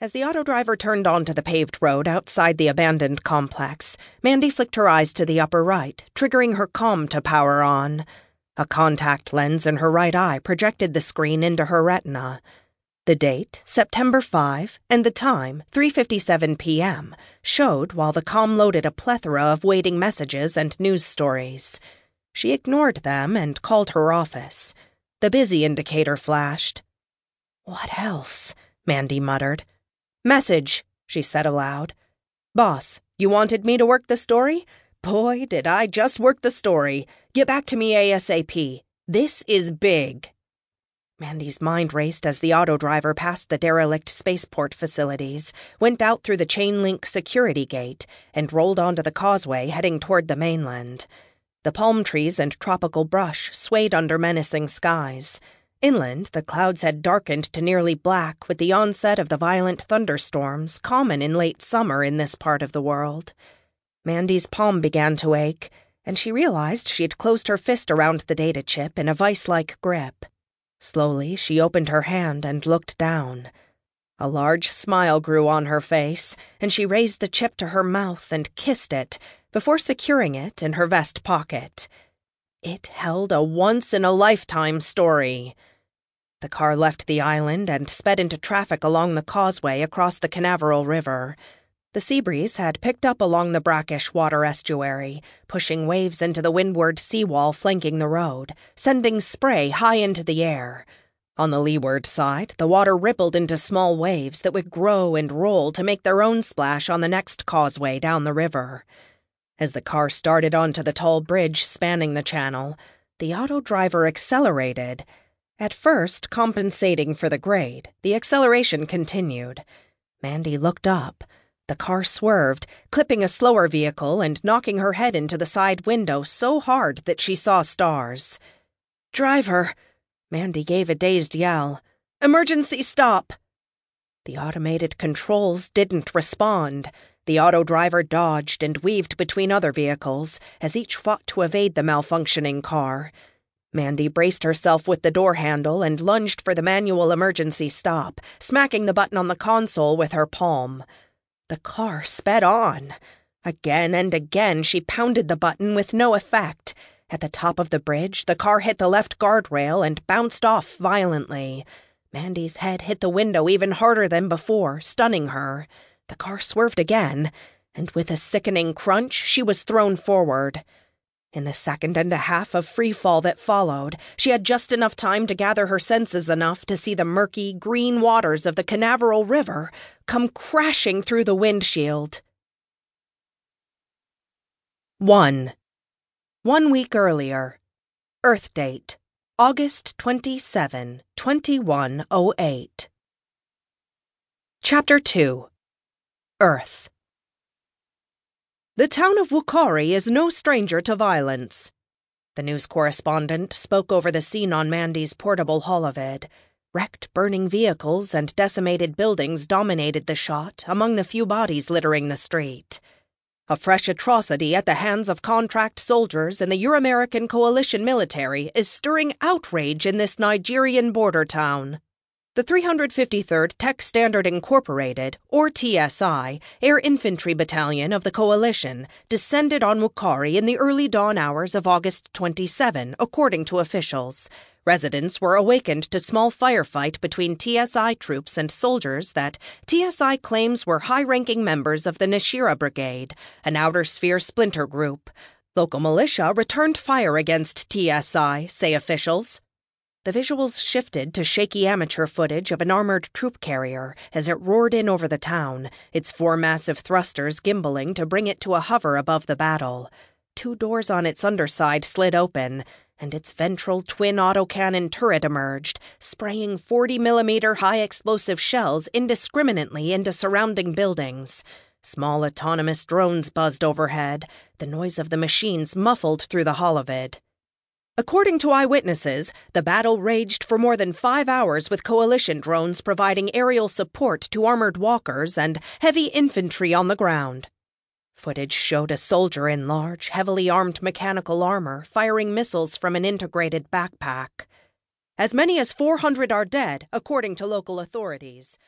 As the auto driver turned onto the paved road outside the abandoned complex, Mandi flicked her eyes to the upper right, triggering her com to power on. A contact lens in her right eye projected the screen into her retina. The date, September 5, and the time, 3:57 p.m., showed while the com loaded a plethora of waiting messages and news stories. She ignored them and called her office. The busy indicator flashed. What else? Mandi muttered. Message, she said aloud. Boss, you wanted me to work the story? Boy, did I just work the story. Get back to me ASAP. This is big. Mandi's mind raced as the auto driver passed the derelict spaceport facilities, went out through the chain link security gate, and rolled onto the causeway heading toward the mainland. The palm trees and tropical brush swayed under menacing skies. Inland, the clouds had darkened to nearly black with the onset of the violent thunderstorms common in late summer in this part of the world. Mandi's palm began to ache, and she realized she had closed her fist around the data chip in a vice like grip. Slowly, she opened her hand and looked down. A large smile grew on her face, and she raised the chip to her mouth and kissed it before securing it in her vest pocket. It held a once in a lifetime story. The car left the island and sped into traffic along the causeway across the Canaveral River. The sea breeze had picked up along the brackish water estuary, pushing waves into the windward seawall flanking the road, sending spray high into the air. On the leeward side, the water rippled into small waves that would grow and roll to make their own splash on the next causeway down the river. As the car started onto the tall bridge spanning the channel, the auto driver accelerated. At first, compensating for the grade, the acceleration continued. Mandi looked up. The car swerved, clipping a slower vehicle and knocking her head into the side window so hard that she saw stars. Driver! Mandi gave a dazed yell. Emergency stop! The automated controls didn't respond. The auto driver dodged and weaved between other vehicles as each fought to evade the malfunctioning car. Mandi braced herself with the door handle and lunged for the manual emergency stop, smacking the button on the console with her palm. The car sped on. Again and again she pounded the button with no effect. At the top of the bridge, the car hit the left guardrail and bounced off violently. Mandi's head hit the window even harder than before, stunning her. The car swerved again, and with a sickening crunch, she was thrown forward. In the second and a half of free fall that followed, she had just enough time to gather her senses enough to see the murky, green waters of the Canaveral River come crashing through the windshield. 1. One week earlier. Earth date August 27, 2108. Chapter 2 Earth. The town of Wukari is no stranger to violence. The news correspondent spoke over the scene on Mandi's portable holovid. Wrecked, burning vehicles and decimated buildings dominated the shot among the few bodies littering the street. A fresh atrocity at the hands of contract soldiers in the Euro American coalition military is stirring outrage in this Nigerian border town. The 353rd Tech Standard Incorporated, or TSI, Air Infantry Battalion of the Coalition descended on Wukari in the early dawn hours of August 27, according to officials. Residents were awakened to small firefight between TSI troops and soldiers that TSI claims were high-ranking members of the Nashira Brigade, an outer sphere splinter group. Local militia returned fire against TSI, say officials. The visuals shifted to shaky amateur footage of an armored troop carrier as it roared in over the town, its four massive thrusters gimbaling to bring it to a hover above the battle. Two doors on its underside slid open, and its ventral twin autocannon turret emerged, spraying 40 millimeter high explosive shells indiscriminately into surrounding buildings. Small autonomous drones buzzed overhead, the noise of the machines muffled through the holovid. According to eyewitnesses, the battle raged for more than five hours with coalition drones providing aerial support to armored walkers and heavy infantry on the ground. Footage showed a soldier in large, heavily armed mechanical armor firing missiles from an integrated backpack. As many as 400 are dead, according to local authorities.